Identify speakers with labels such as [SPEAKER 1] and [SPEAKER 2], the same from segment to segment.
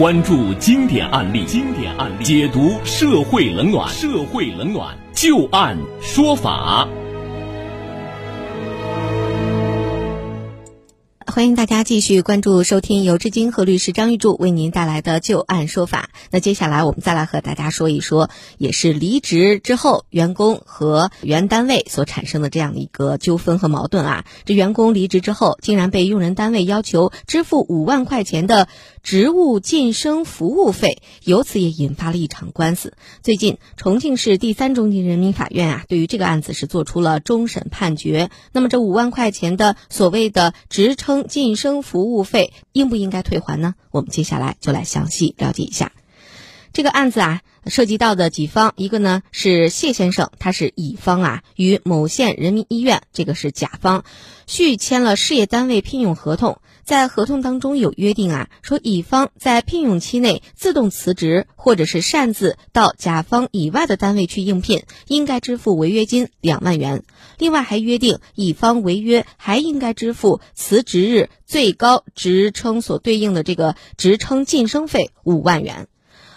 [SPEAKER 1] 关注经典案例，经典案例解读社会冷暖，社会冷暖就案说法。
[SPEAKER 2] 欢迎大家继续关注收听由志金和律师张玉柱为您带来的旧案说法。那接下来我们再来和大家说一说，也是离职之后员工和原单位所产生的这样的一个纠纷和矛盾啊。这员工离职之后，竟然被用人单位要求支付五万块钱的职务晋升服务费，由此也引发了一场官司。最近，重庆市第三中级人民法院啊，对于这个案子是做出了终审判决。那么这五万块钱的所谓的职称。晋升服务费应不应该退还呢？我们接下来就来详细了解一下这个案子啊，涉及到的几方，一个呢是谢先生，他是乙方啊，与某县人民医院这个是甲方续签了事业单位聘用合同，在合同当中有约定啊，说乙方在聘用期内自动辞职或者是擅自到甲方以外的单位去应聘，应该支付违约金两万元。另外还约定，乙方违约还应该支付辞职日最高职称所对应的这个职称晋升费五万元。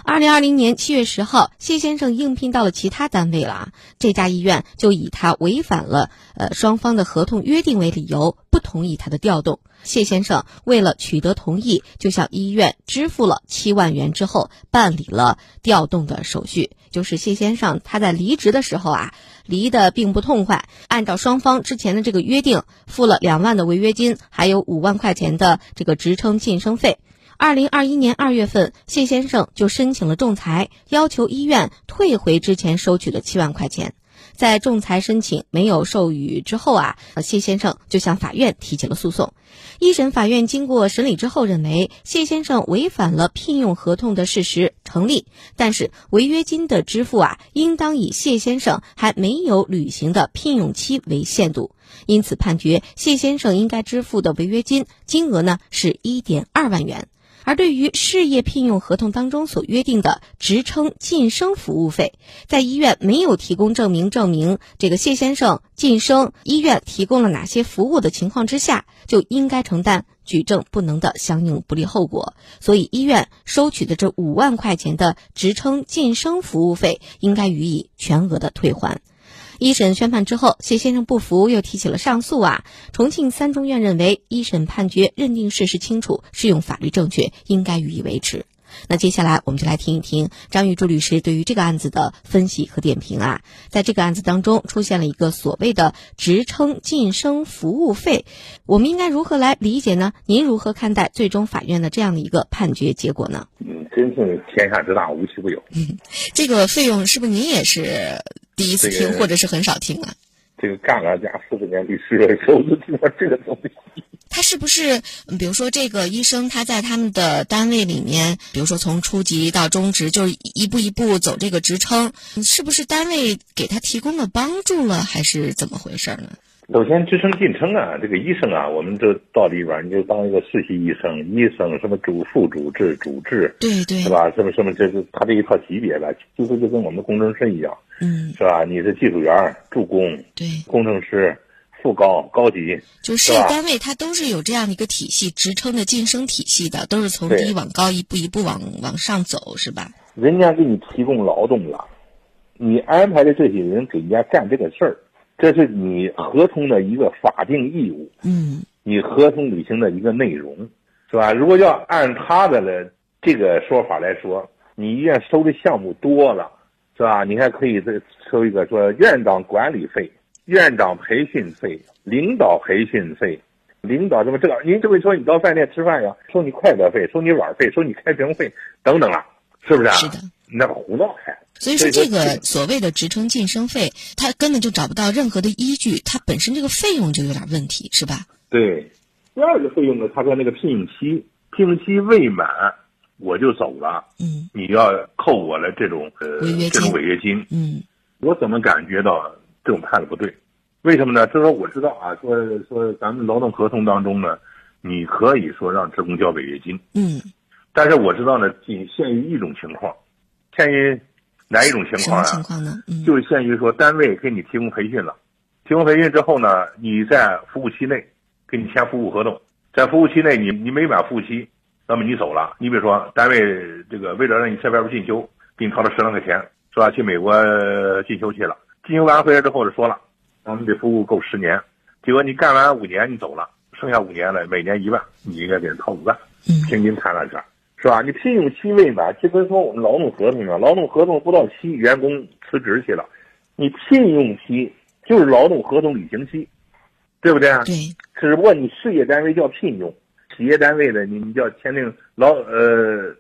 [SPEAKER 2] 二零二零年七月十号，谢先生应聘到了其他单位了啊，这家医院就以他违反了呃双方的合同约定为理由，不同意他的调动。谢先生为了取得同意，就向医院支付了七万元，之后办理了调动的手续。就是谢先生他在离职的时候啊，离得并不痛快，按照双方之前的这个约定，付了两万的违约金，还有五万块钱的这个职称晋升费。二零二一年二月份，谢先生就申请了仲裁，要求医院退回之前收取的七万块钱。在仲裁申请没有授予之后啊，谢先生就向法院提起了诉讼。一审法院经过审理之后认为，谢先生违反了聘用合同的事实成立，但是违约金的支付啊，应当以谢先生还没有履行的聘用期为限度，因此判决谢先生应该支付的违约金金额呢是一点二万元。而对于事业聘用合同当中所约定的职称晋升服务费，在医院没有提供证明证明这个谢先生晋升医院提供了哪些服务的情况之下，就应该承担举证不能的相应不利后果。所以，医院收取的这五万块钱的职称晋升服务费，应该予以全额的退还。一审宣判之后，谢先生不服，又提起了上诉啊。重庆三中院认为，一审判决认定事实清楚，适用法律正确，应该予以维持。那接下来我们就来听一听张玉柱律师对于这个案子的分析和点评啊。在这个案子当中，出现了一个所谓的职称晋升服务费，我们应该如何来理解呢？您如何看待最终法院的这样的一个判决结果呢？
[SPEAKER 3] 嗯，真是天下之大，无奇不有。
[SPEAKER 2] 嗯，这个费用是不是您也是？第一次听，或者是很少听啊。
[SPEAKER 3] 这个干了家四十年历史了，首次听到这个东西。
[SPEAKER 2] 他是不是，比如说这个医生，他在他们的单位里面，比如说从初级到中职，就是一步一步走这个职称，是不是单位给他提供了帮助了，还是怎么回事呢？
[SPEAKER 3] 首先，职称晋升啊，这个医生啊，我们这到里边你就当一个实习医生，医生什么主副主治主治，
[SPEAKER 2] 对对，
[SPEAKER 3] 是吧？什么什么，这是他这一套级别的，几乎就跟我们工程师一样，
[SPEAKER 2] 嗯，
[SPEAKER 3] 是吧？你是技术员、助攻，
[SPEAKER 2] 对，
[SPEAKER 3] 工程师、副高、高级，
[SPEAKER 2] 就事业单位它都是有这样的一个体系，职称的晋升体系的，都是从低往高一步一步往往上走，是吧？
[SPEAKER 3] 人家给你提供劳动了，你安排的这些人给人家干这个事儿。这是你合同的一个法定义务，
[SPEAKER 2] 嗯，
[SPEAKER 3] 你合同履行的一个内容，是吧？如果要按他的来这个说法来说，你医院收的项目多了，是吧？你还可以再收一个说院长管理费、院长培训费、领导培训费、领导这么这个，您就会说你到饭店吃饭呀，收你快乐费、收你碗费、收你开瓶费等等啊，是不是？
[SPEAKER 2] 是的，
[SPEAKER 3] 那胡闹还。
[SPEAKER 2] 所以说，这个所谓的职称晋升费，他根本就找不到任何的依据，他本身这个费用就有点问题，是吧？
[SPEAKER 3] 对，第二个费用呢，他说那个聘用期，聘用期未满我就走了，
[SPEAKER 2] 嗯，
[SPEAKER 3] 你要扣我的这种呃这种违约金，
[SPEAKER 2] 嗯，
[SPEAKER 3] 我怎么感觉到这种判的不对？为什么呢？就是说我知道啊，说说咱们劳动合同当中呢，你可以说让职工交违约金，
[SPEAKER 2] 嗯，
[SPEAKER 3] 但是我知道呢，仅限于一种情况，限于。哪一种情况啊？
[SPEAKER 2] 情况呢？嗯，
[SPEAKER 3] 就限于说单位给你提供培训了，提供培训之后呢，你在服务期内给你签服务合同，在服务期内你你没满服务期，那么你走了，你比如说单位这个为了让你在外边进修，给你掏了十万块钱，是吧？去美国进修去了，进修完回来之后就说了，我们得服务够十年，结果你干完五年你走了，剩下五年了，每年一万，你应该给人掏五万，平均摊到这儿，是吧？你聘用期未满，就跟说我们劳动合同一样，劳动合同不到期，员工辞职去了，你聘用期就是劳动合同履行期，对不对啊？
[SPEAKER 2] 对。
[SPEAKER 3] 只不过你事业单位叫聘用。企业单位的，你你就要签订劳呃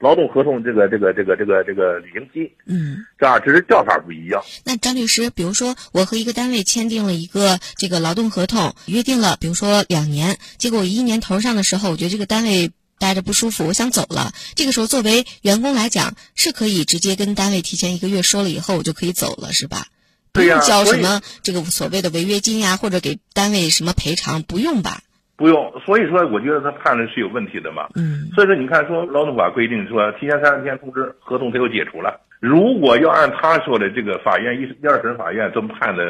[SPEAKER 3] 劳动合同，这个这个这个这个这个履行期，
[SPEAKER 2] 嗯，
[SPEAKER 3] 是吧？只是叫法不一样。
[SPEAKER 2] 那张律师，比如说我和一个单位签订了一个这个劳动合同，约定了，比如说两年，结果我一年头上的时候，我觉得这个单位待着不舒服，我想走了。这个时候，作为员工来讲，是可以直接跟单位提前一个月说了以后，我就可以走了，是吧？
[SPEAKER 3] 不用
[SPEAKER 2] 交什么这个所谓的违约金呀，或者给单位什么赔偿，不用吧？
[SPEAKER 3] 不用，所以说我觉得他判的是有问题的嘛。
[SPEAKER 2] 嗯，
[SPEAKER 3] 所以说你看，说劳动法规定说提前三十天通知，合同他又解除了。如果要按他说的这个法院一一二审法院这么判的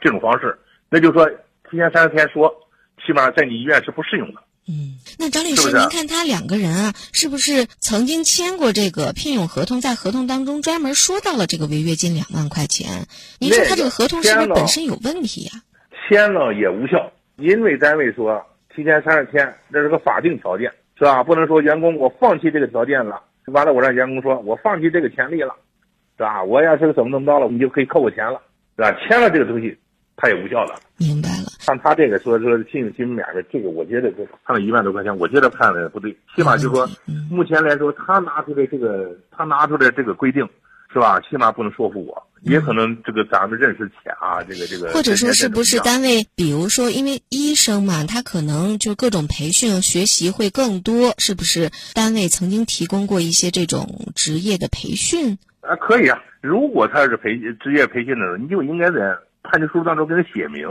[SPEAKER 3] 这种方式，那就说提前三十天说，起码在你医院是不适用的。
[SPEAKER 2] 嗯，那张律师，您看他两个人啊，是不是曾经签过这个聘用合同？在合同当中专门说到了这个违约金两万块钱。您说他这个合同是不是本身有问题呀？
[SPEAKER 3] 签了也无效。因为单位说提前三十天，这是个法定条件，是吧？不能说员工我放弃这个条件了，完了我让员工说我放弃这个权利了，是吧？我要是怎么怎么着了，你就可以扣我钱了，是吧？签了这个东西，他也无效了。
[SPEAKER 2] 明白了。
[SPEAKER 3] 像他这个说说信用金免的这个，我觉得判了一万多块钱，我觉得判的不对。起码就说目前来说，他拿出来这个，他拿出来这个规定。是吧？起码不能说服我，也可能这个咱们认识浅啊，这个这个。
[SPEAKER 2] 或者说是不是单位？比如说，因为医生嘛，他可能就各种培训学习会更多，是不是？单位曾经提供过一些这种职业的培训
[SPEAKER 3] 啊？可以啊，如果他是培职业培训的，你就应该在判决书当中给他写明，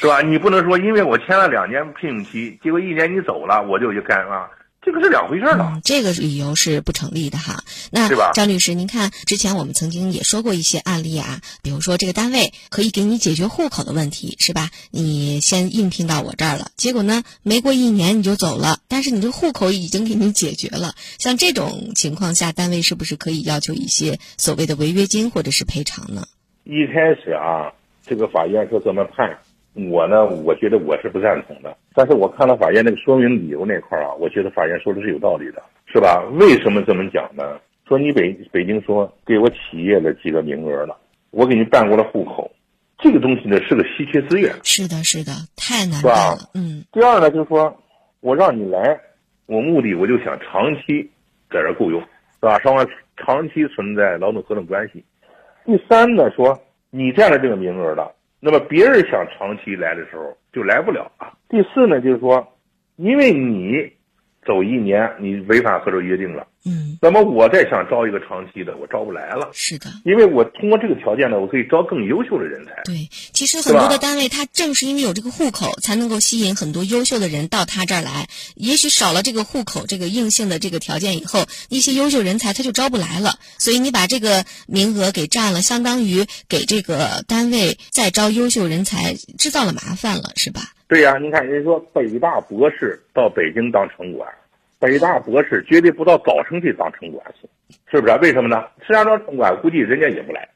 [SPEAKER 3] 是吧？你不能说因为我签了两年聘用期，结果一年你走了，我就去干啊。这个是两回事儿了，
[SPEAKER 2] 这个理由是不成立的哈。那张律师，您看之前我们曾经也说过一些案例啊，比如说这个单位可以给你解决户口的问题，是吧？你先应聘到我这儿了，结果呢，没过一年你就走了，但是你这户口已经给你解决了。像这种情况下，单位是不是可以要求一些所谓的违约金或者是赔偿呢？
[SPEAKER 3] 一开始啊，这个法院是这么判。我呢，我觉得我是不赞同的。但是我看到法院那个说明理由那块儿啊，我觉得法院说的是有道理的，是吧？为什么这么讲呢？说你北北京说给我企业的几个名额了，我给你办过了户口，这个东西呢是个稀缺资源。
[SPEAKER 2] 是的，是的，太难办了。嗯。
[SPEAKER 3] 第二呢，就是说我让你来，我目的我就想长期在这雇佣，是吧？双方长期存在劳动合同关系。第三呢，说你占了这个名额了。那么别人想长期来的时候就来不了啊。第四呢，就是说，因为你走一年，你违反合同约定了。
[SPEAKER 2] 嗯，
[SPEAKER 3] 那么我再想招一个长期的，我招不来了。
[SPEAKER 2] 是的，
[SPEAKER 3] 因为我通过这个条件呢，我可以招更优秀的人才。
[SPEAKER 2] 对，其实很多的单位，他正是因为有这个户口，才能够吸引很多优秀的人到他这儿来。也许少了这个户口这个硬性的这个条件以后，一些优秀人才他就招不来了。所以你把这个名额给占了，相当于给这个单位再招优秀人才制造了麻烦了，是吧？
[SPEAKER 3] 对呀，你看人家说北大博士到北京当城管。北大博士绝对不到早晨去当城管去，是不是？为什么呢？石家庄城管估计人家也不来，